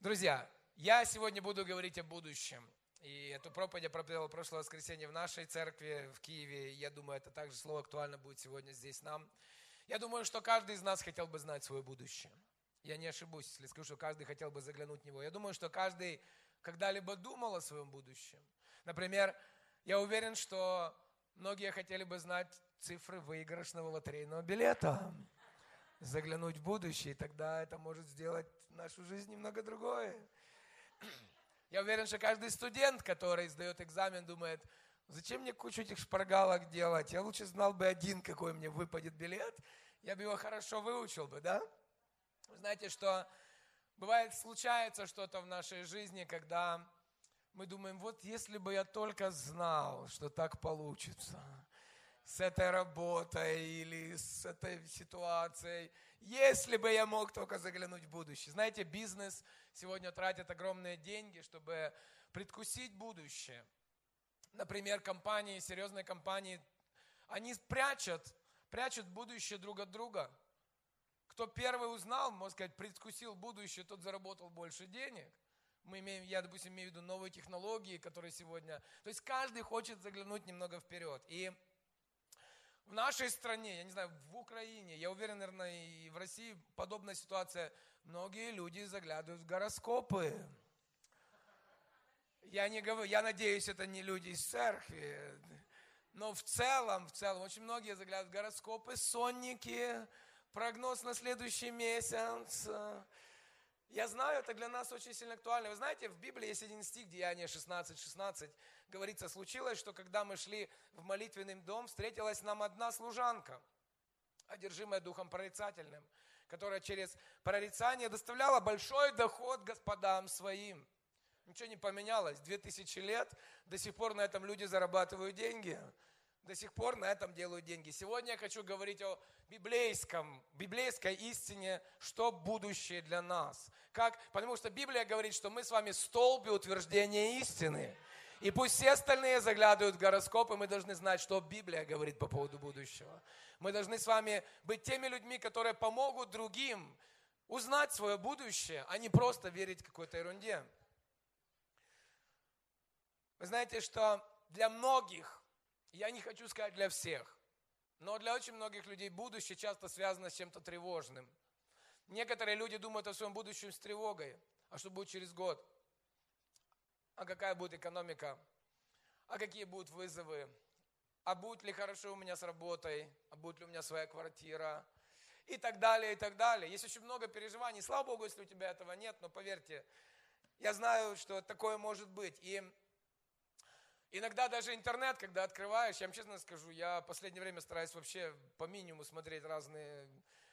Друзья, я сегодня буду говорить о будущем. И эту проповедь я проповедовал прошлое воскресенье в нашей церкви в Киеве. Я думаю, это также слово актуально будет сегодня здесь нам. Я думаю, что каждый из нас хотел бы знать свое будущее. Я не ошибусь, если скажу, что каждый хотел бы заглянуть в него. Я думаю, что каждый когда-либо думал о своем будущем. Например, я уверен, что многие хотели бы знать цифры выигрышного лотерейного билета. Заглянуть в будущее, и тогда это может сделать нашу жизнь немного другой. Я уверен, что каждый студент, который сдает экзамен, думает, зачем мне кучу этих шпаргалок делать? Я лучше знал бы один, какой мне выпадет билет, я бы его хорошо выучил бы, да? Знаете, что бывает, случается что-то в нашей жизни, когда мы думаем, вот если бы я только знал, что так получится с этой работой или с этой ситуацией, если бы я мог только заглянуть в будущее. Знаете, бизнес сегодня тратит огромные деньги, чтобы предкусить будущее. Например, компании, серьезные компании, они прячут, прячут будущее друг от друга. Кто первый узнал, можно сказать, предвкусил будущее, тот заработал больше денег. Мы имеем, я, допустим, имею в виду новые технологии, которые сегодня... То есть каждый хочет заглянуть немного вперед. И в нашей стране, я не знаю, в Украине, я уверен, наверное, и в России подобная ситуация. Многие люди заглядывают в гороскопы. Я не говорю, я надеюсь, это не люди из церкви. Но в целом, в целом, очень многие заглядывают в гороскопы, сонники, прогноз на следующий месяц. Я знаю, это для нас очень сильно актуально. Вы знаете, в Библии есть один стих, Деяние 16, 16, говорится, случилось, что когда мы шли в молитвенный дом, встретилась нам одна служанка, одержимая духом прорицательным, которая через прорицание доставляла большой доход господам своим. Ничего не поменялось. Две тысячи лет, до сих пор на этом люди зарабатывают деньги. До сих пор на этом делают деньги. Сегодня я хочу говорить о библейском, библейской истине, что будущее для нас. Как? Потому что Библия говорит, что мы с вами столбы утверждения истины. И пусть все остальные заглядывают в гороскопы, мы должны знать, что Библия говорит по поводу будущего. Мы должны с вами быть теми людьми, которые помогут другим узнать свое будущее, а не просто верить какой-то ерунде. Вы знаете, что для многих, я не хочу сказать для всех, но для очень многих людей будущее часто связано с чем-то тревожным. Некоторые люди думают о своем будущем с тревогой. А что будет через год? А какая будет экономика? А какие будут вызовы? А будет ли хорошо у меня с работой? А будет ли у меня своя квартира? И так далее, и так далее. Есть очень много переживаний. Слава Богу, если у тебя этого нет, но поверьте, я знаю, что такое может быть. И Иногда даже интернет, когда открываешь, я вам честно скажу, я в последнее время стараюсь вообще по минимуму смотреть разные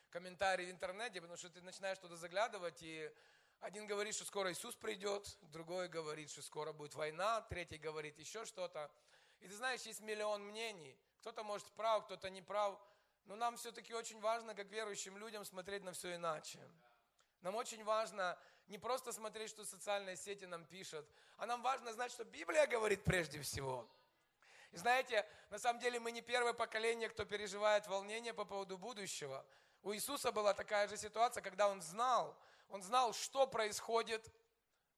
комментарии в интернете, потому что ты начинаешь туда заглядывать, и один говорит, что скоро Иисус придет, другой говорит, что скоро будет война, третий говорит еще что-то. И ты знаешь, есть миллион мнений. Кто-то может прав, кто-то не прав. Но нам все-таки очень важно, как верующим людям, смотреть на все иначе. Нам очень важно не просто смотреть, что социальные сети нам пишут, а нам важно знать, что Библия говорит прежде всего. И знаете, на самом деле мы не первое поколение, кто переживает волнение по поводу будущего. У Иисуса была такая же ситуация, когда Он знал, Он знал, что происходит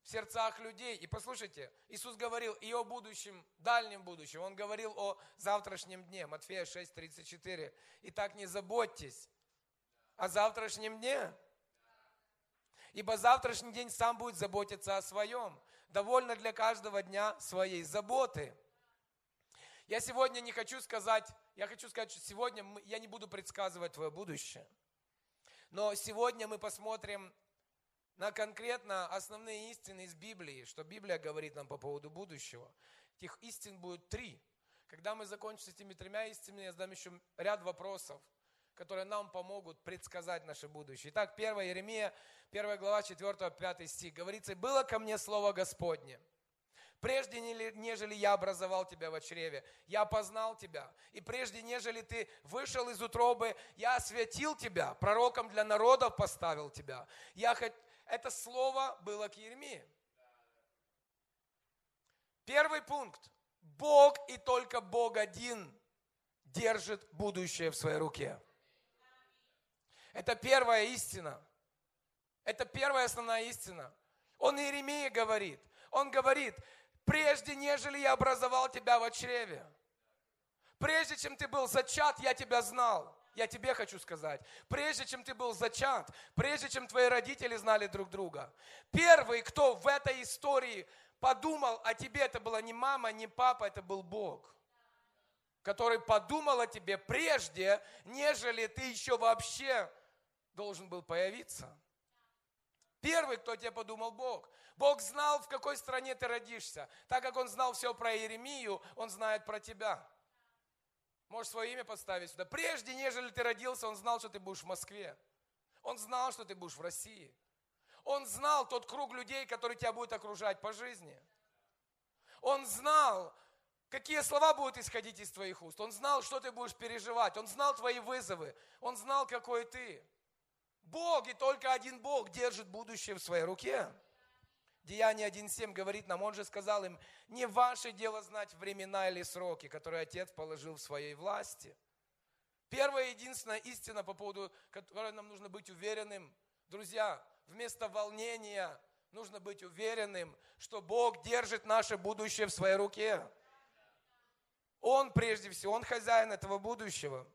в сердцах людей. И послушайте, Иисус говорил и о будущем, дальнем будущем. Он говорил о завтрашнем дне, Матфея 6, 34. Итак, не заботьтесь о завтрашнем дне, ибо завтрашний день сам будет заботиться о своем. Довольно для каждого дня своей заботы. Я сегодня не хочу сказать, я хочу сказать, что сегодня я не буду предсказывать твое будущее. Но сегодня мы посмотрим на конкретно основные истины из Библии, что Библия говорит нам по поводу будущего. Этих истин будет три. Когда мы закончим с этими тремя истинами, я задам еще ряд вопросов – которые нам помогут предсказать наше будущее. Итак, 1 Еремия, 1 глава, 4-5 стих. Говорится, «Было ко мне слово Господне, прежде нежели я образовал тебя в чреве, я познал тебя. И прежде нежели ты вышел из утробы, я осветил тебя, пророком для народов поставил тебя. Я хоть... Это слово было к Еремии. Первый пункт. Бог и только Бог один держит будущее в своей руке. Это первая истина. Это первая основная истина. Он Иеремии говорит, он говорит, прежде нежели я образовал тебя в чреве, прежде чем ты был зачат, я тебя знал. Я тебе хочу сказать, прежде чем ты был зачат, прежде чем твои родители знали друг друга, первый, кто в этой истории подумал о тебе, это была не мама, не папа, это был Бог, который подумал о тебе прежде, нежели ты еще вообще должен был появиться. Первый, кто тебе подумал, Бог. Бог знал, в какой стране ты родишься. Так как Он знал все про Иеремию, Он знает про тебя. Можешь свое имя поставить сюда. Прежде, нежели ты родился, Он знал, что ты будешь в Москве. Он знал, что ты будешь в России. Он знал тот круг людей, который тебя будет окружать по жизни. Он знал, какие слова будут исходить из твоих уст. Он знал, что ты будешь переживать. Он знал твои вызовы. Он знал, какой ты. Бог и только один Бог держит будущее в своей руке. Деяние 1.7 говорит нам, он же сказал им, не ваше дело знать времена или сроки, которые Отец положил в своей власти. Первая единственная истина, по поводу которой нам нужно быть уверенным, друзья, вместо волнения нужно быть уверенным, что Бог держит наше будущее в своей руке. Он прежде всего, Он хозяин этого будущего.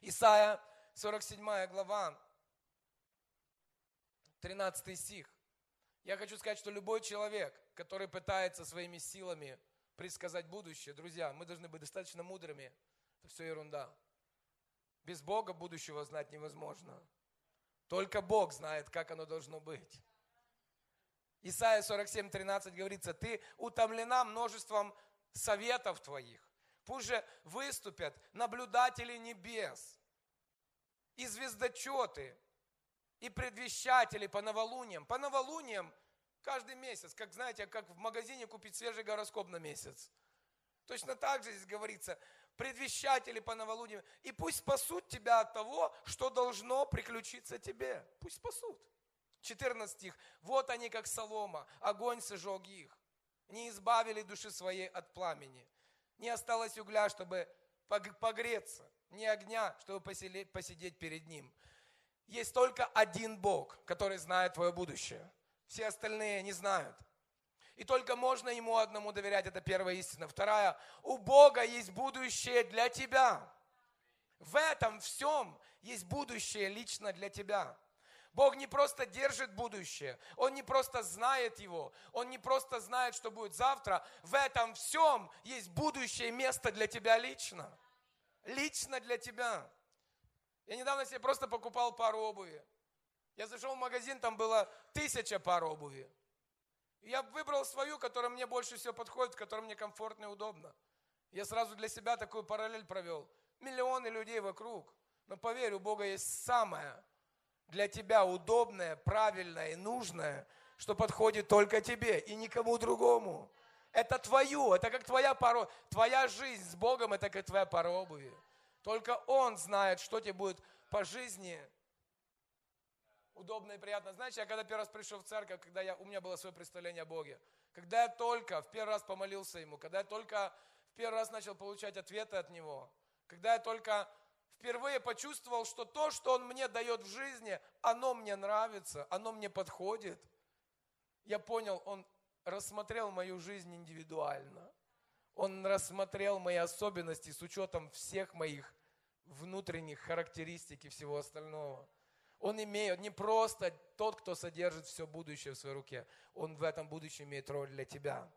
Исайя 47 глава, 13 стих. Я хочу сказать, что любой человек, который пытается своими силами предсказать будущее, друзья, мы должны быть достаточно мудрыми. Это все ерунда. Без Бога будущего знать невозможно. Только Бог знает, как оно должно быть. Исайя 47, 13 говорится, ты утомлена множеством советов твоих. Пусть же выступят наблюдатели небес и звездочеты, и предвещатели по новолуниям. По новолуниям каждый месяц, как знаете, как в магазине купить свежий гороскоп на месяц. Точно так же здесь говорится, предвещатели по новолуниям. И пусть спасут тебя от того, что должно приключиться тебе. Пусть спасут. 14 стих. Вот они, как солома, огонь сожег их. Не избавили души своей от пламени. Не осталось угля, чтобы погреться, ни огня, чтобы посидеть перед ним. Есть только один Бог, который знает твое будущее. Все остальные не знают. И только можно Ему одному доверять, это первая истина. Вторая, у Бога есть будущее для тебя. В этом всем есть будущее лично для тебя. Бог не просто держит будущее, Он не просто знает его, Он не просто знает, что будет завтра. В этом всем есть будущее место для тебя лично. Лично для тебя. Я недавно себе просто покупал пару обуви. Я зашел в магазин, там было тысяча пар обуви. Я выбрал свою, которая мне больше всего подходит, которая мне комфортно и удобно. Я сразу для себя такую параллель провел. Миллионы людей вокруг. Но поверь, у Бога есть самое для тебя удобное, правильное и нужное, что подходит только тебе и никому другому. Это твою, это как твоя пара, твоя жизнь с Богом, это как твоя пара обуви. Только Он знает, что тебе будет по жизни удобно и приятно. Знаете, я когда первый раз пришел в церковь, когда я, у меня было свое представление о Боге, когда я только в первый раз помолился Ему, когда я только в первый раз начал получать ответы от Него, когда я только впервые почувствовал, что то, что Он мне дает в жизни, оно мне нравится, оно мне подходит, я понял, Он рассмотрел мою жизнь индивидуально. Он рассмотрел мои особенности с учетом всех моих внутренних характеристик и всего остального. Он имеет, не просто тот, кто содержит все будущее в своей руке, он в этом будущем имеет роль для тебя.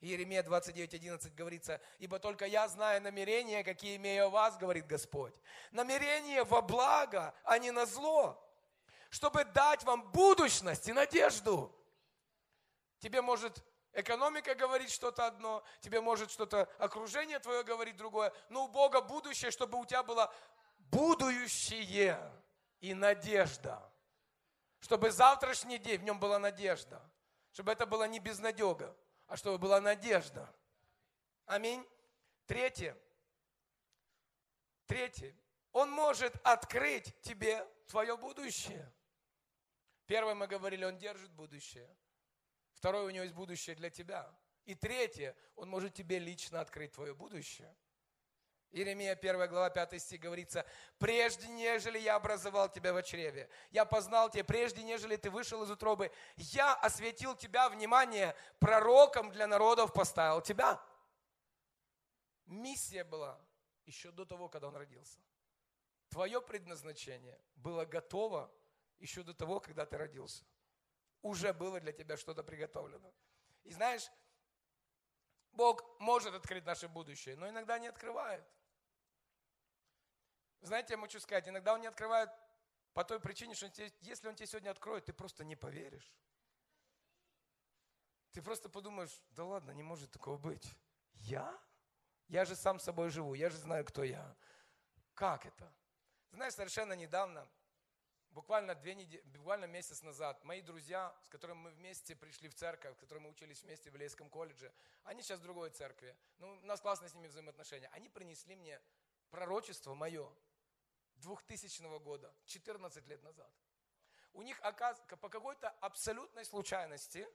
Иеремия 29.11 говорится, «Ибо только я знаю намерения, какие имею о вас, говорит Господь. Намерение во благо, а не на зло, чтобы дать вам будущность и надежду». Тебе может Экономика говорит что-то одно, тебе может что-то окружение твое говорит другое, но у Бога будущее, чтобы у тебя было будущее и надежда. Чтобы завтрашний день, в нем была надежда. Чтобы это было не безнадега, а чтобы была надежда. Аминь. Третье. Третье. Он может открыть тебе твое будущее. Первое мы говорили, он держит будущее. Второе, у него есть будущее для тебя. И третье, он может тебе лично открыть твое будущее. Иеремия 1 глава 5 стих говорится, «Прежде, нежели я образовал тебя в чреве, я познал тебя, прежде, нежели ты вышел из утробы, я осветил тебя, внимание, пророком для народов поставил тебя». Миссия была еще до того, когда он родился. Твое предназначение было готово еще до того, когда ты родился. Уже было для тебя что-то приготовлено. И знаешь, Бог может открыть наше будущее, но иногда не открывает. Знаете, я хочу сказать, иногда Он не открывает по той причине, что если Он тебе сегодня откроет, ты просто не поверишь. Ты просто подумаешь, да ладно, не может такого быть. Я? Я же сам собой живу, я же знаю, кто я. Как это? Знаешь, совершенно недавно, буквально, две недели, буквально месяц назад, мои друзья, с которыми мы вместе пришли в церковь, с которыми мы учились вместе в Лейском колледже, они сейчас в другой церкви. Ну, у нас классно с ними взаимоотношения. Они принесли мне пророчество мое 2000 года, 14 лет назад. У них, по какой-то абсолютной случайности,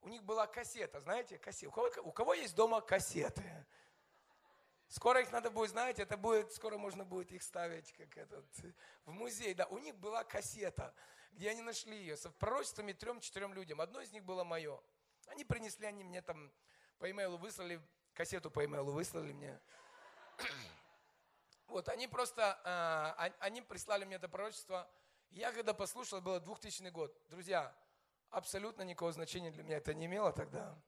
у них была кассета, знаете, кассета. У кого, у кого есть дома кассеты? Скоро их надо будет, знаете, это будет, скоро можно будет их ставить как этот, в музей. Да, у них была кассета, где они нашли ее с пророчествами трем-четырем людям. Одно из них было мое. Они принесли, они мне там по имейлу выслали, кассету по имейлу выслали мне. Вот, они просто, э, они прислали мне это пророчество. Я когда послушал, было 2000 год. Друзья, абсолютно никакого значения для меня это не имело тогда.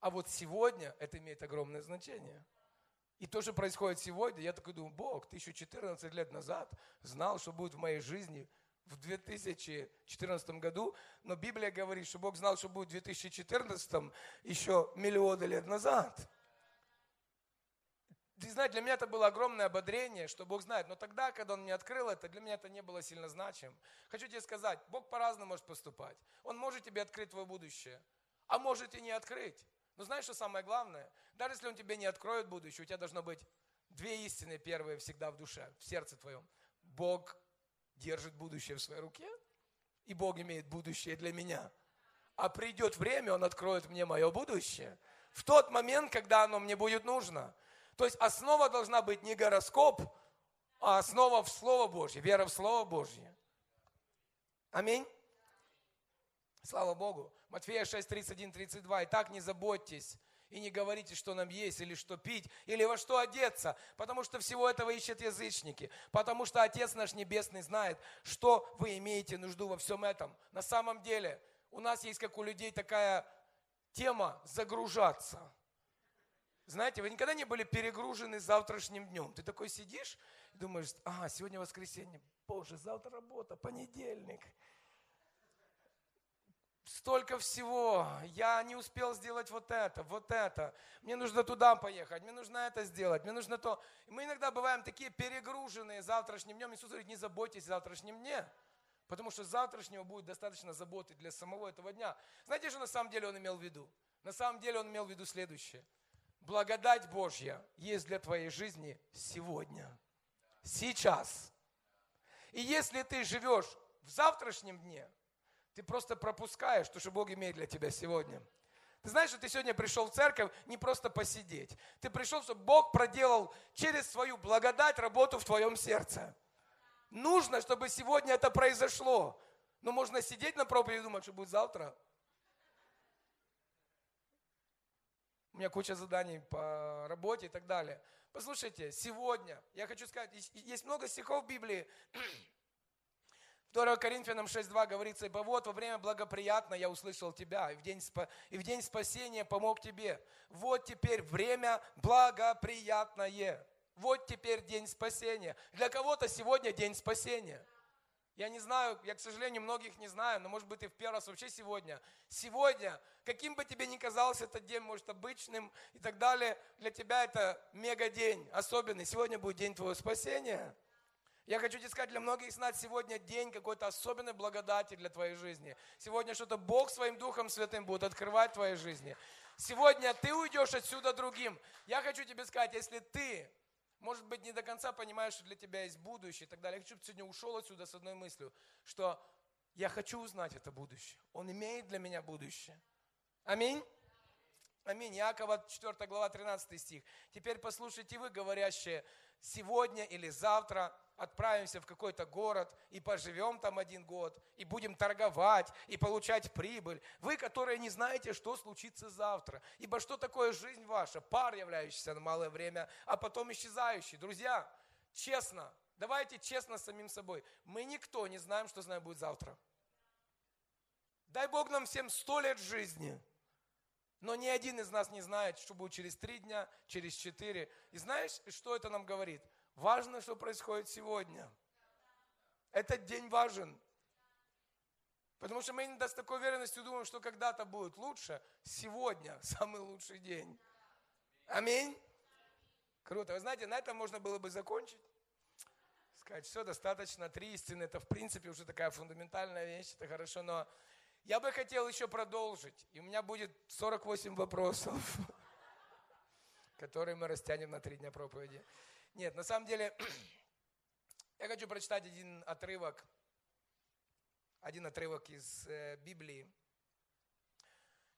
А вот сегодня это имеет огромное значение. И то, что происходит сегодня, я такой думаю, Бог, ты еще 14 лет назад знал, что будет в моей жизни в 2014 году, но Библия говорит, что Бог знал, что будет в 2014 еще миллионы лет назад. Ты знаешь, для меня это было огромное ободрение, что Бог знает. Но тогда, когда Он мне открыл это, для меня это не было сильно значим. Хочу тебе сказать, Бог по-разному может поступать. Он может тебе открыть твое будущее, а может и не открыть. Но знаешь, что самое главное? Даже если Он тебе не откроет будущее, у тебя должно быть две истины первые всегда в душе, в сердце твоем. Бог держит будущее в своей руке, и Бог имеет будущее для меня. А придет время, Он откроет мне мое будущее в тот момент, когда оно мне будет нужно. То есть основа должна быть не гороскоп, а основа в Слово Божье, вера в Слово Божье. Аминь. Слава Богу. Матфея 6, 31, 32. «Итак, не заботьтесь и не говорите, что нам есть, или что пить, или во что одеться, потому что всего этого ищут язычники, потому что Отец наш Небесный знает, что вы имеете нужду во всем этом. На самом деле, у нас есть, как у людей, такая тема загружаться – знаете, вы никогда не были перегружены завтрашним днем. Ты такой сидишь и думаешь, а, сегодня воскресенье, боже, завтра работа, понедельник. Столько всего, я не успел сделать вот это, вот это, мне нужно туда поехать, мне нужно это сделать, мне нужно то. Мы иногда бываем такие перегруженные завтрашним днем. Иисус говорит, не заботьтесь о завтрашнем дне, потому что завтрашнего будет достаточно заботы для самого этого дня. Знаете, что на самом деле он имел в виду? На самом деле он имел в виду следующее – благодать Божья есть для твоей жизни сегодня, сейчас. И если ты живешь в завтрашнем дне, ты просто пропускаешь то, что Бог имеет для тебя сегодня. Ты знаешь, что ты сегодня пришел в церковь не просто посидеть. Ты пришел, чтобы Бог проделал через свою благодать работу в твоем сердце. Нужно, чтобы сегодня это произошло. Но можно сидеть на проповеди и думать, что будет завтра. у меня куча заданий по работе и так далее. Послушайте, сегодня, я хочу сказать, есть много стихов в Библии, 2 Коринфянам 6.2 говорится, «Ибо вот во время благоприятно я услышал тебя, и в, день спа... и в день спасения помог тебе. Вот теперь время благоприятное. Вот теперь день спасения». Для кого-то сегодня день спасения – я не знаю, я, к сожалению, многих не знаю, но, может быть, ты в первый раз вообще сегодня. Сегодня, каким бы тебе ни казался этот день, может, обычным и так далее, для тебя это мега день, особенный. Сегодня будет день твоего спасения. Я хочу тебе сказать, для многих из нас сегодня день какой-то особенной благодати для твоей жизни. Сегодня что-то Бог своим Духом Святым будет открывать в твоей жизни. Сегодня ты уйдешь отсюда другим. Я хочу тебе сказать, если ты может быть, не до конца понимаешь, что для тебя есть будущее и так далее. Я хочу, чтобы сегодня ушел отсюда с одной мыслью, что я хочу узнать это будущее. Он имеет для меня будущее. Аминь. Аминь. Иакова 4 глава 13 стих. Теперь послушайте вы, говорящие, сегодня или завтра отправимся в какой-то город и поживем там один год, и будем торговать, и получать прибыль. Вы, которые не знаете, что случится завтра. Ибо что такое жизнь ваша? Пар, являющийся на малое время, а потом исчезающий. Друзья, честно, давайте честно с самим собой. Мы никто не знаем, что нами будет завтра. Дай Бог нам всем сто лет жизни. Но ни один из нас не знает, что будет через три дня, через четыре. И знаешь, что это нам говорит? Важно, что происходит сегодня. Этот день важен. Потому что мы с такой уверенностью думаем, что когда-то будет лучше. Сегодня самый лучший день. Аминь. Круто. Вы знаете, на этом можно было бы закончить. Сказать, все достаточно, три истины, это в принципе уже такая фундаментальная вещь, это хорошо, но я бы хотел еще продолжить, и у меня будет 48 вопросов, которые мы растянем на три дня проповеди. Нет, на самом деле, я хочу прочитать один отрывок, один отрывок из э, Библии.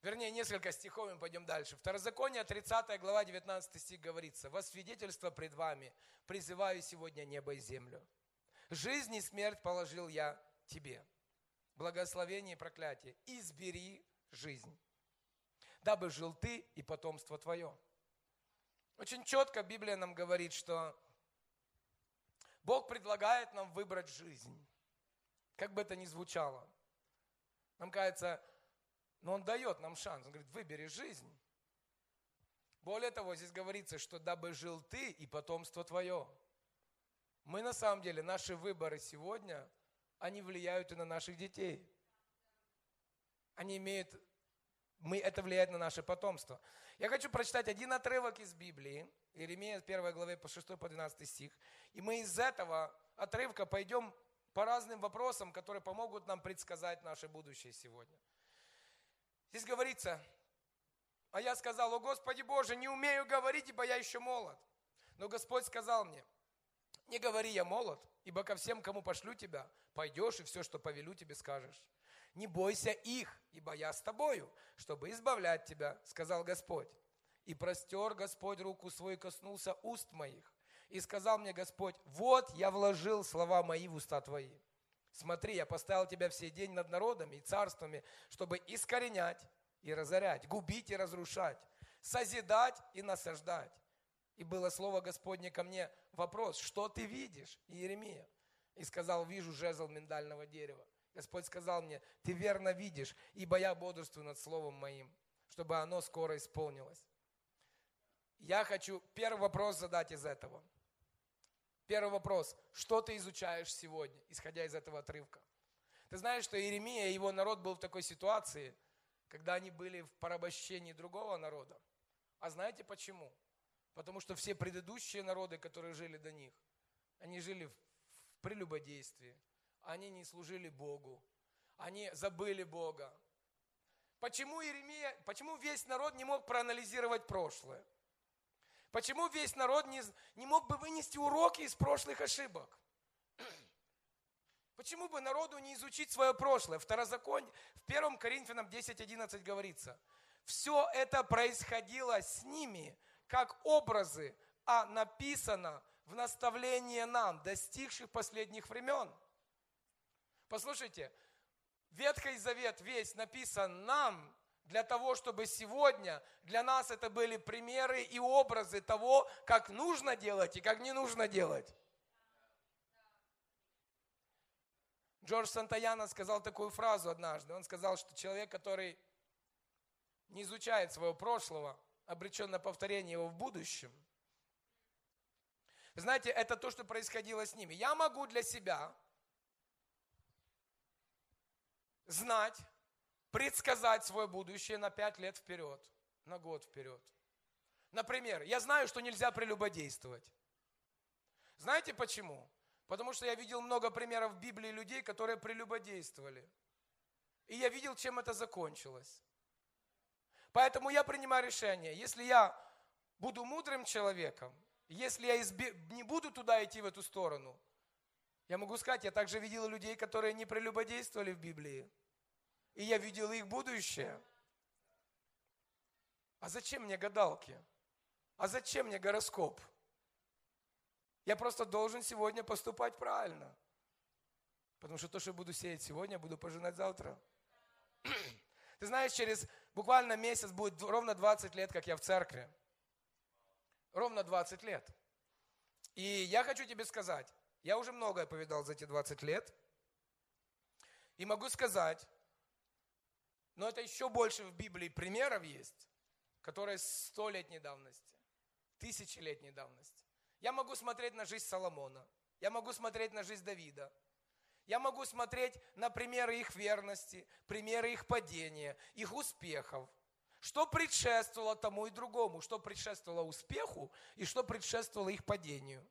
Вернее, несколько стихов, и мы пойдем дальше. Второзаконие, 30 глава, 19 стих говорится. «Во свидетельство пред вами призываю сегодня небо и землю. Жизнь и смерть положил я тебе. Благословение и проклятие. Избери жизнь, дабы жил ты и потомство твое». Очень четко Библия нам говорит, что Бог предлагает нам выбрать жизнь. Как бы это ни звучало. Нам кажется, но Он дает нам шанс. Он говорит, выбери жизнь. Более того, здесь говорится, что дабы жил ты и потомство твое. Мы на самом деле, наши выборы сегодня, они влияют и на наших детей. Они имеют, мы, это влияет на наше потомство. Я хочу прочитать один отрывок из Библии, Иеремия 1 главе по 6 по 12 стих. И мы из этого отрывка пойдем по разным вопросам, которые помогут нам предсказать наше будущее сегодня. Здесь говорится, а я сказал, о Господи Боже, не умею говорить, ибо я еще молод. Но Господь сказал мне, не говори, я молод, ибо ко всем, кому пошлю тебя, пойдешь и все, что повелю тебе, скажешь. Не бойся их, ибо я с тобою, чтобы избавлять тебя, сказал Господь. И простер Господь руку свою, коснулся уст моих. И сказал мне Господь, вот я вложил слова мои в уста твои. Смотри, я поставил тебя все день над народами и царствами, чтобы искоренять и разорять, губить и разрушать, созидать и насаждать. И было слово Господне ко мне, вопрос, что ты видишь, Иеремия? И сказал, вижу жезл миндального дерева. Господь сказал мне, ты верно видишь, ибо я бодрствую над словом моим, чтобы оно скоро исполнилось. Я хочу первый вопрос задать из этого. Первый вопрос. Что ты изучаешь сегодня, исходя из этого отрывка? Ты знаешь, что Иеремия и его народ был в такой ситуации, когда они были в порабощении другого народа. А знаете почему? Потому что все предыдущие народы, которые жили до них, они жили в прелюбодействии, они не служили Богу, они забыли Бога. Почему Иеремия, почему весь народ не мог проанализировать прошлое? Почему весь народ не, не мог бы вынести уроки из прошлых ошибок? Почему бы народу не изучить свое прошлое? Второзаконие, в 1 Коринфянам 10.11 говорится, все это происходило с ними, как образы, а написано в наставлении нам, достигших последних времен. Послушайте, Ветхий Завет весь написан нам для того, чтобы сегодня для нас это были примеры и образы того, как нужно делать и как не нужно делать. Джордж Сантаяна сказал такую фразу однажды. Он сказал, что человек, который не изучает своего прошлого, обречен на повторение его в будущем. Знаете, это то, что происходило с ними. Я могу для себя знать, предсказать свое будущее на пять лет вперед, на год вперед. Например, я знаю, что нельзя прелюбодействовать. Знаете почему? Потому что я видел много примеров в Библии людей, которые прелюбодействовали. И я видел, чем это закончилось. Поэтому я принимаю решение, если я буду мудрым человеком, если я изби... не буду туда идти в эту сторону, я могу сказать, я также видел людей, которые не прелюбодействовали в Библии. И я видел их будущее. А зачем мне гадалки? А зачем мне гороскоп? Я просто должен сегодня поступать правильно. Потому что то, что буду сеять сегодня, буду пожинать завтра. Ты знаешь, через буквально месяц будет ровно 20 лет, как я в церкви. Ровно 20 лет. И я хочу тебе сказать, я уже многое повидал за эти 20 лет. И могу сказать, но это еще больше в Библии примеров есть, которые столетней давности, тысячелетней давности. Я могу смотреть на жизнь Соломона, я могу смотреть на жизнь Давида, я могу смотреть на примеры их верности, примеры их падения, их успехов. Что предшествовало тому и другому, что предшествовало успеху и что предшествовало их падению.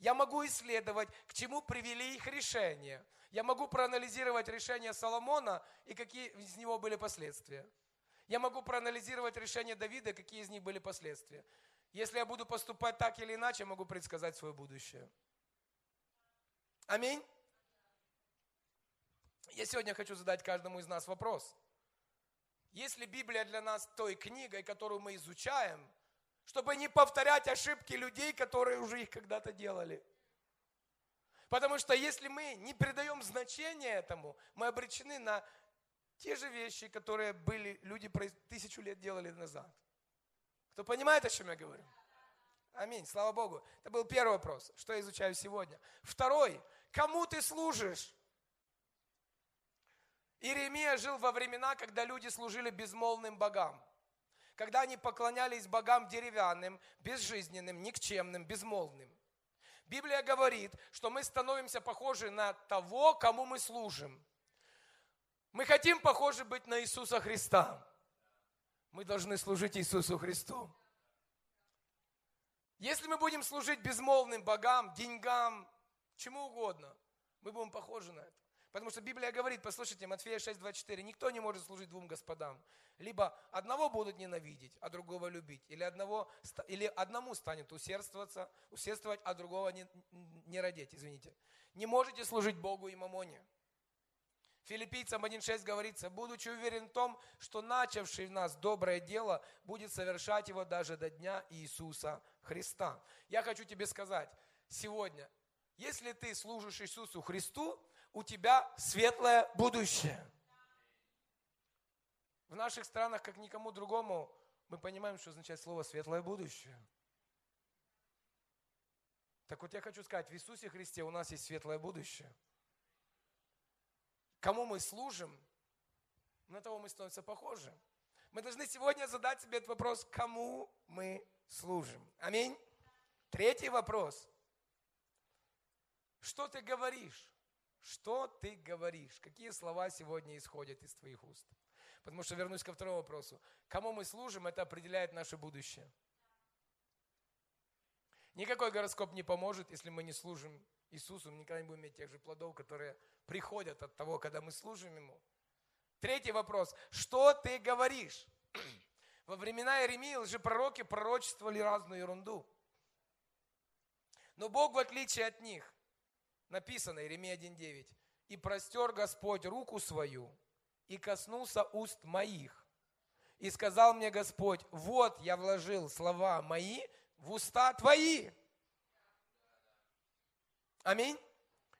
Я могу исследовать, к чему привели их решения. Я могу проанализировать решение Соломона и какие из него были последствия. Я могу проанализировать решение Давида, какие из них были последствия. Если я буду поступать так или иначе, могу предсказать свое будущее. Аминь. Я сегодня хочу задать каждому из нас вопрос. Если Библия для нас той книгой, которую мы изучаем, чтобы не повторять ошибки людей, которые уже их когда-то делали. Потому что если мы не придаем значения этому, мы обречены на те же вещи, которые были люди тысячу лет делали назад. Кто понимает, о чем я говорю? Аминь, слава Богу. Это был первый вопрос, что я изучаю сегодня. Второй, кому ты служишь? Иеремия жил во времена, когда люди служили безмолвным богам. Когда они поклонялись богам деревянным, безжизненным, никчемным, безмолвным. Библия говорит, что мы становимся похожи на того, кому мы служим. Мы хотим похожи быть на Иисуса Христа. Мы должны служить Иисусу Христу. Если мы будем служить безмолвным богам, деньгам, чему угодно, мы будем похожи на это. Потому что Библия говорит, послушайте, Матфея 6:24, никто не может служить двум господам. Либо одного будут ненавидеть, а другого любить. Или, одного, или одному станет усердствоваться, усердствовать, а другого не, не родить, извините. Не можете служить Богу и мамоне. Филиппийцам 1.6 говорится, будучи уверен в том, что начавший в нас доброе дело будет совершать его даже до дня Иисуса Христа. Я хочу тебе сказать сегодня, если ты служишь Иисусу Христу, у тебя светлое будущее. В наших странах, как никому другому, мы понимаем, что означает слово светлое будущее. Так вот я хочу сказать, в Иисусе Христе у нас есть светлое будущее. Кому мы служим, на того мы становимся похожи. Мы должны сегодня задать себе этот вопрос, кому мы служим. Аминь. Третий вопрос. Что ты говоришь? Что ты говоришь? Какие слова сегодня исходят из твоих уст? Потому что вернусь ко второму вопросу. Кому мы служим, это определяет наше будущее. Никакой гороскоп не поможет, если мы не служим Иисусу, мы никогда не будем иметь тех же плодов, которые приходят от того, когда мы служим Ему. Третий вопрос. Что ты говоришь? Во времена Иеремии лжепророки пророчествовали разную ерунду. Но Бог, в отличие от них, написано, Иеремия 1.9, «И простер Господь руку свою, и коснулся уст моих. И сказал мне Господь, вот я вложил слова мои в уста твои». Аминь.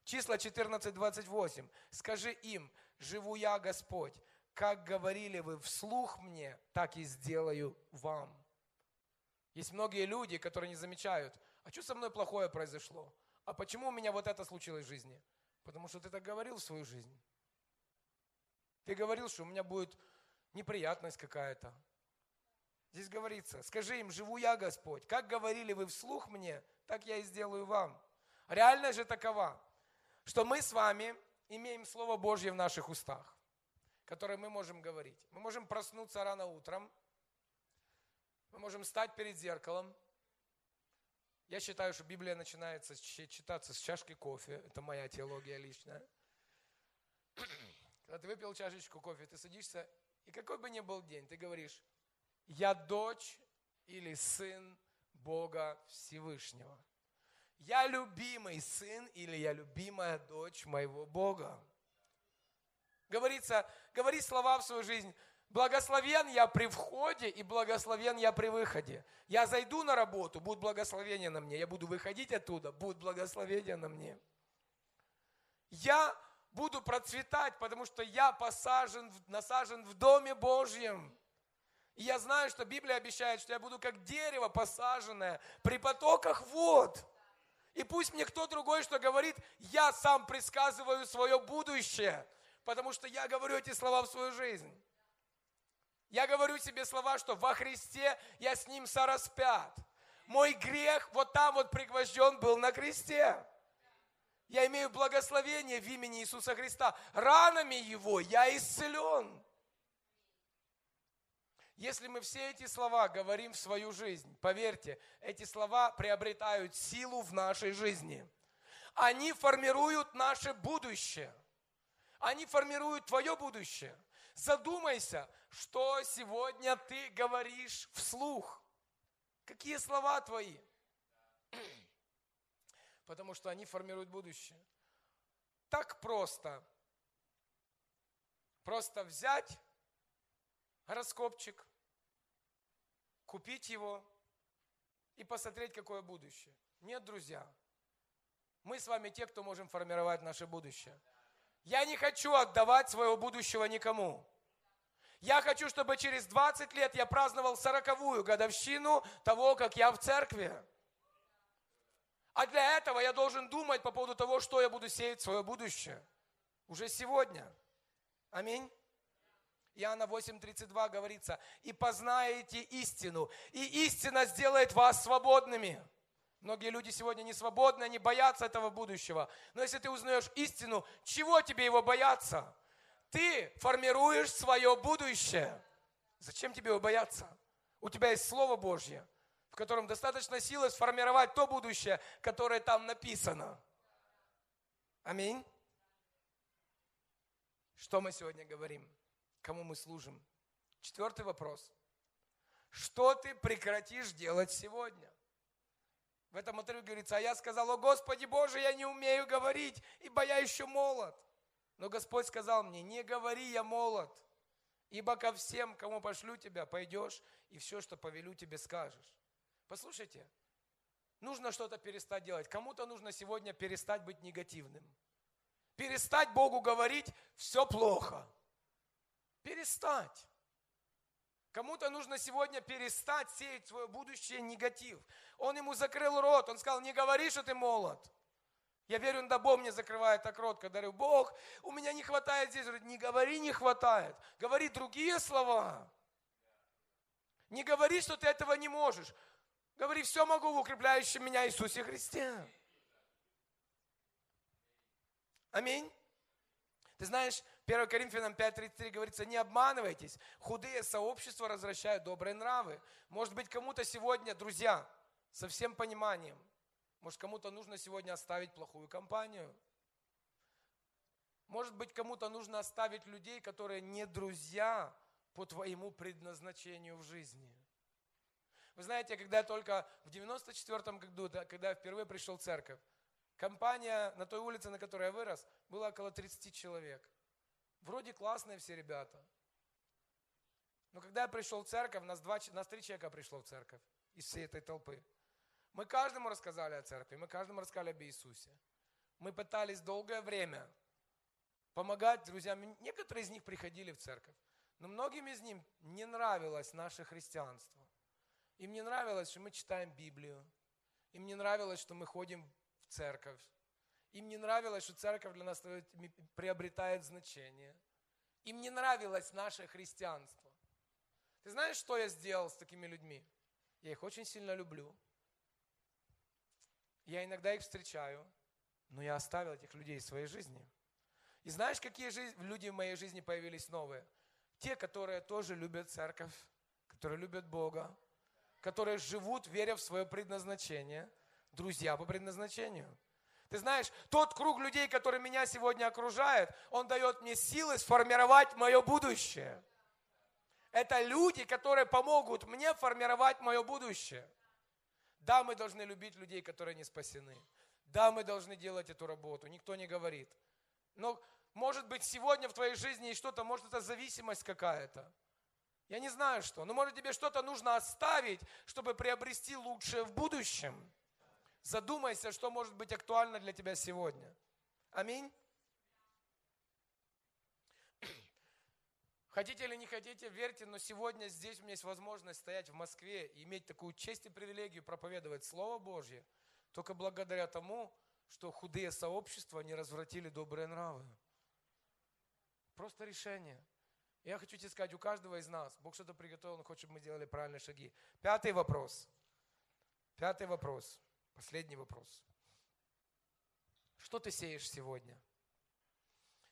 Числа 14.28. Скажи им, живу я, Господь, как говорили вы вслух мне, так и сделаю вам. Есть многие люди, которые не замечают, а что со мной плохое произошло? А почему у меня вот это случилось в жизни? Потому что ты так говорил в свою жизнь. Ты говорил, что у меня будет неприятность какая-то. Здесь говорится, скажи им, живу я, Господь. Как говорили вы вслух мне, так я и сделаю вам. Реальность же такова, что мы с вами имеем Слово Божье в наших устах, которое мы можем говорить. Мы можем проснуться рано утром, мы можем стать перед зеркалом, я считаю, что Библия начинается читаться с чашки кофе. Это моя теология личная. Когда ты выпил чашечку кофе, ты садишься, и какой бы ни был день, ты говоришь, я дочь или сын Бога Всевышнего. Я любимый сын или я любимая дочь моего Бога. Говорится, говори слова в свою жизнь. Благословен я при входе и благословен я при выходе. Я зайду на работу, будет благословение на мне. Я буду выходить оттуда, будет благословение на мне. Я буду процветать, потому что я посажен, насажен в Доме Божьем. И я знаю, что Библия обещает, что я буду как дерево посаженное при потоках вод. И пусть мне кто другой что говорит, я сам предсказываю свое будущее, потому что я говорю эти слова в свою жизнь. Я говорю себе слова, что во Христе я с Ним сораспят. Мой грех вот там вот пригвожден был на кресте. Я имею благословение в имени Иисуса Христа. Ранами Его я исцелен. Если мы все эти слова говорим в свою жизнь, поверьте, эти слова приобретают силу в нашей жизни. Они формируют наше будущее. Они формируют твое будущее. Задумайся, что сегодня ты говоришь вслух. Какие слова твои? Потому что они формируют будущее. Так просто. Просто взять гороскопчик, купить его и посмотреть, какое будущее. Нет, друзья. Мы с вами те, кто можем формировать наше будущее. Я не хочу отдавать своего будущего никому. Я хочу, чтобы через 20 лет я праздновал сороковую годовщину того, как я в церкви. А для этого я должен думать по поводу того, что я буду сеять в свое будущее. Уже сегодня. Аминь. Иоанна 8:32 говорится, и познаете истину, и истина сделает вас свободными. Многие люди сегодня не свободны, они боятся этого будущего. Но если ты узнаешь истину, чего тебе его бояться? Ты формируешь свое будущее. Зачем тебе его бояться? У тебя есть Слово Божье, в котором достаточно силы сформировать то будущее, которое там написано. Аминь. Что мы сегодня говорим? кому мы служим. Четвертый вопрос. Что ты прекратишь делать сегодня? В этом отрыве говорится, а я сказал, о Господи Боже, я не умею говорить, ибо я еще молод. Но Господь сказал мне, не говори, я молод, ибо ко всем, кому пошлю тебя, пойдешь, и все, что повелю тебе, скажешь. Послушайте, нужно что-то перестать делать. Кому-то нужно сегодня перестать быть негативным. Перестать Богу говорить, все плохо. Перестать. Кому-то нужно сегодня перестать сеять свое будущее негатив. Он ему закрыл рот, он сказал, не говори, что ты молод. Я верю, на Бог мне закрывает так рот, когда говорю, Бог, у меня не хватает здесь. Говорит, не говори, не хватает. Говори другие слова. Не говори, что ты этого не можешь. Говори, все могу в укрепляющем меня Иисусе Христе. Аминь. Ты знаешь, 1 Коринфянам 5.33 говорится, не обманывайтесь, худые сообщества развращают добрые нравы. Может быть, кому-то сегодня, друзья, со всем пониманием, может, кому-то нужно сегодня оставить плохую компанию. Может быть, кому-то нужно оставить людей, которые не друзья по твоему предназначению в жизни. Вы знаете, когда я только в 94 году, когда я впервые пришел в церковь, компания на той улице, на которой я вырос, было около 30 человек. Вроде классные все ребята. Но когда я пришел в церковь, нас, два, нас три человека пришло в церковь из всей этой толпы. Мы каждому рассказали о церкви, мы каждому рассказали об Иисусе. Мы пытались долгое время помогать друзьям. Некоторые из них приходили в церковь, но многим из них не нравилось наше христианство. Им не нравилось, что мы читаем Библию. Им не нравилось, что мы ходим в церковь. Им не нравилось, что церковь для нас приобретает значение. Им не нравилось наше христианство. Ты знаешь, что я сделал с такими людьми? Я их очень сильно люблю. Я иногда их встречаю, но я оставил этих людей в своей жизни. И знаешь, какие люди в моей жизни появились новые? Те, которые тоже любят церковь, которые любят Бога, которые живут, веря в свое предназначение, друзья по предназначению. Ты знаешь, тот круг людей, который меня сегодня окружает, он дает мне силы сформировать мое будущее. Это люди, которые помогут мне формировать мое будущее. Да, мы должны любить людей, которые не спасены. Да, мы должны делать эту работу. Никто не говорит. Но, может быть, сегодня в твоей жизни есть что-то, может, это зависимость какая-то. Я не знаю что, но может тебе что-то нужно оставить, чтобы приобрести лучшее в будущем. Задумайся, что может быть актуально для тебя сегодня. Аминь. Хотите или не хотите, верьте, но сегодня здесь у меня есть возможность стоять в Москве и иметь такую честь и привилегию проповедовать Слово Божье, только благодаря тому, что худые сообщества не развратили добрые нравы. Просто решение. Я хочу тебе сказать, у каждого из нас, Бог что-то приготовил, Он хочет, чтобы мы делали правильные шаги. Пятый вопрос. Пятый вопрос. Последний вопрос. Что ты сеешь сегодня?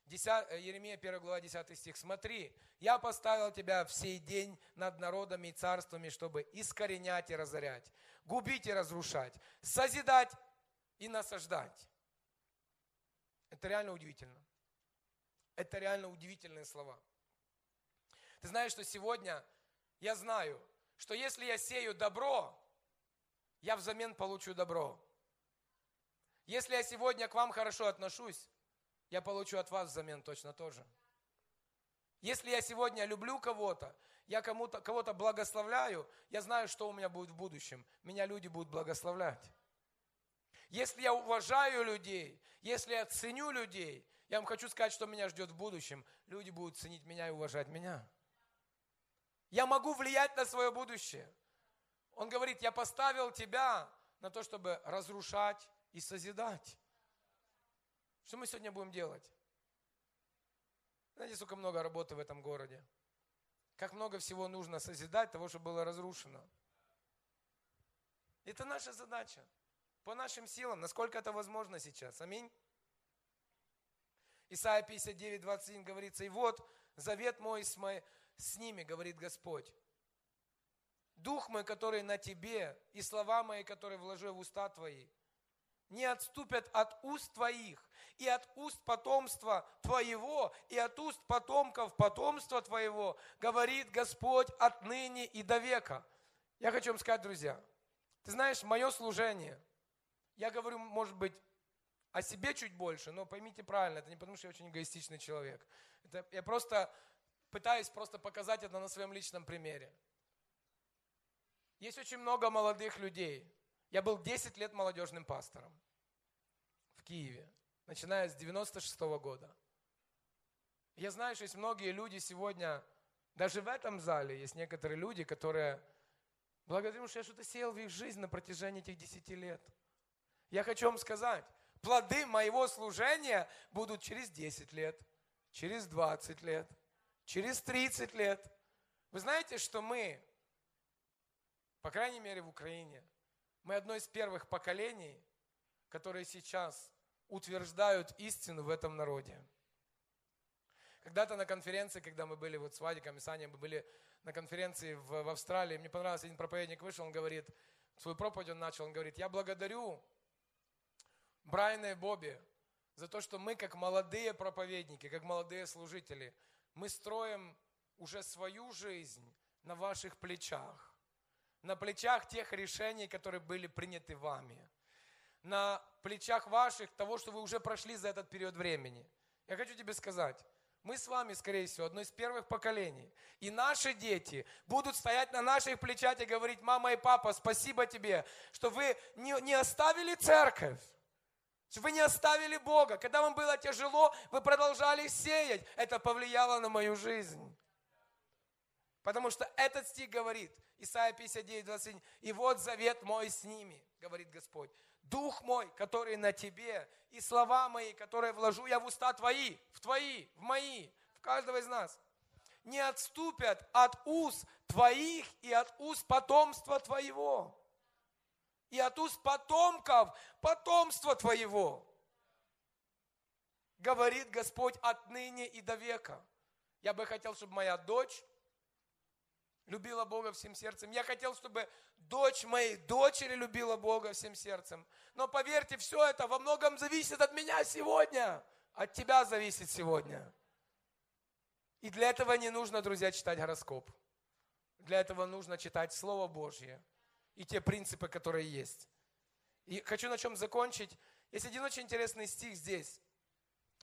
10, э, Еремия 1 глава 10 стих. Смотри, я поставил тебя в сей день над народами и царствами, чтобы искоренять и разорять, губить и разрушать, созидать и насаждать. Это реально удивительно. Это реально удивительные слова. Ты знаешь, что сегодня я знаю, что если я сею добро, я взамен получу добро. Если я сегодня к вам хорошо отношусь, я получу от вас взамен точно тоже. Если я сегодня люблю кого-то, я кому-то, кого-то благословляю, я знаю, что у меня будет в будущем. Меня люди будут благословлять. Если я уважаю людей, если я ценю людей, я вам хочу сказать, что меня ждет в будущем. Люди будут ценить меня и уважать меня. Я могу влиять на свое будущее. Он говорит, я поставил тебя на то, чтобы разрушать и созидать. Что мы сегодня будем делать? Знаете, сколько много работы в этом городе? Как много всего нужно созидать того, что было разрушено. Это наша задача. По нашим силам, насколько это возможно сейчас. Аминь. Исайя 59, 21 говорится, и вот завет мой с, мой, с ними, говорит Господь. Дух мой, который на тебе, и слова мои, которые вложу в уста твои, не отступят от уст твоих, и от уст потомства твоего, и от уст потомков потомства твоего, говорит Господь отныне и до века. Я хочу вам сказать, друзья, ты знаешь, мое служение, я говорю, может быть, о себе чуть больше, но поймите правильно, это не потому, что я очень эгоистичный человек. Это, я просто пытаюсь просто показать это на своем личном примере. Есть очень много молодых людей. Я был 10 лет молодежным пастором в Киеве, начиная с 96 -го года. Я знаю, что есть многие люди сегодня, даже в этом зале есть некоторые люди, которые, благодаря что я что-то сеял в их жизнь на протяжении этих 10 лет. Я хочу вам сказать, плоды моего служения будут через 10 лет, через 20 лет, через 30 лет. Вы знаете, что мы, по крайней мере в Украине, мы одно из первых поколений, которые сейчас утверждают истину в этом народе. Когда-то на конференции, когда мы были вот с Вадиком и Саней, мы были на конференции в, в Австралии, мне понравился один проповедник вышел, он говорит, свою проповедь он начал, он говорит, я благодарю Брайана и Бобби за то, что мы, как молодые проповедники, как молодые служители, мы строим уже свою жизнь на ваших плечах, на плечах тех решений, которые были приняты вами, на плечах ваших того, что вы уже прошли за этот период времени. Я хочу тебе сказать, мы с вами, скорее всего, одно из первых поколений. И наши дети будут стоять на наших плечах и говорить, мама и папа, спасибо тебе, что вы не, не оставили церковь, вы не оставили Бога. Когда вам было тяжело, вы продолжали сеять. Это повлияло на мою жизнь. Потому что этот стих говорит, Исайя 59, 21, «И вот завет мой с ними, говорит Господь, Дух мой, который на тебе, и слова мои, которые вложу я в уста твои, в твои, в мои, в каждого из нас, не отступят от уст твоих и от уст потомства твоего и от уст потомков потомства твоего. Говорит Господь отныне и до века. Я бы хотел, чтобы моя дочь любила Бога всем сердцем. Я хотел, чтобы дочь моей дочери любила Бога всем сердцем. Но поверьте, все это во многом зависит от меня сегодня. От тебя зависит сегодня. И для этого не нужно, друзья, читать гороскоп. Для этого нужно читать Слово Божье и те принципы, которые есть. И хочу на чем закончить. Есть один очень интересный стих здесь.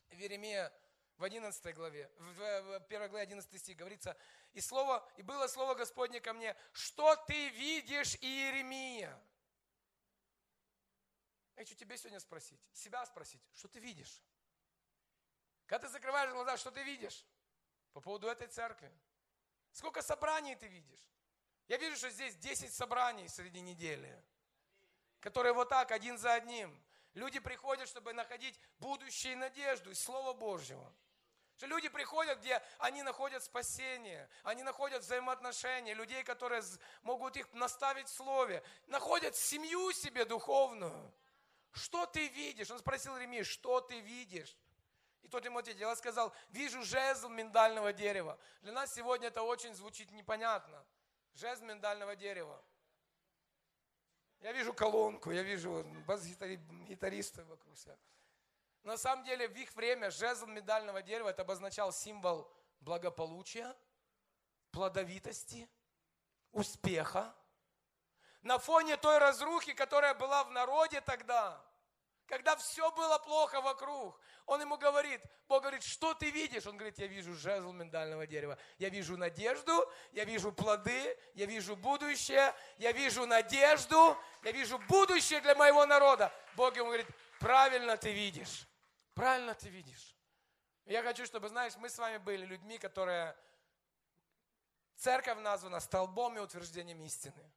В Еремия в 11 главе, в 1 главе 11 стих говорится, и, слово, и было слово Господне ко мне, что ты видишь, Иеремия? Я хочу тебе сегодня спросить, себя спросить, что ты видишь? Когда ты закрываешь глаза, что ты видишь по поводу этой церкви? Сколько собраний ты видишь? Я вижу, что здесь 10 собраний среди недели, которые вот так, один за одним. Люди приходят, чтобы находить будущее и надежду из Слова Божьего. Что люди приходят, где они находят спасение, они находят взаимоотношения, людей, которые могут их наставить в слове, находят семью себе духовную. Что ты видишь? Он спросил Ремии, что ты видишь? И тот ему ответил, я сказал, вижу жезл миндального дерева. Для нас сегодня это очень звучит непонятно. Жезл миндального дерева. Я вижу колонку, я вижу бас-гитаристов вокруг себя. На самом деле в их время жезл медального дерева это обозначал символ благополучия, плодовитости, успеха. На фоне той разрухи, которая была в народе тогда, когда все было плохо вокруг, он ему говорит, Бог говорит, что ты видишь? Он говорит, я вижу жезл миндального дерева. Я вижу надежду, я вижу плоды, я вижу будущее, я вижу надежду, я вижу будущее для моего народа. Бог ему говорит, правильно ты видишь. Правильно ты видишь. Я хочу, чтобы, знаешь, мы с вами были людьми, которые... Церковь названа столбом и утверждением истины.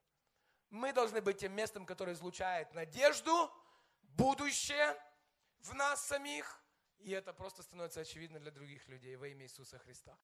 Мы должны быть тем местом, которое излучает надежду, будущее в нас самих, и это просто становится очевидно для других людей во имя Иисуса Христа.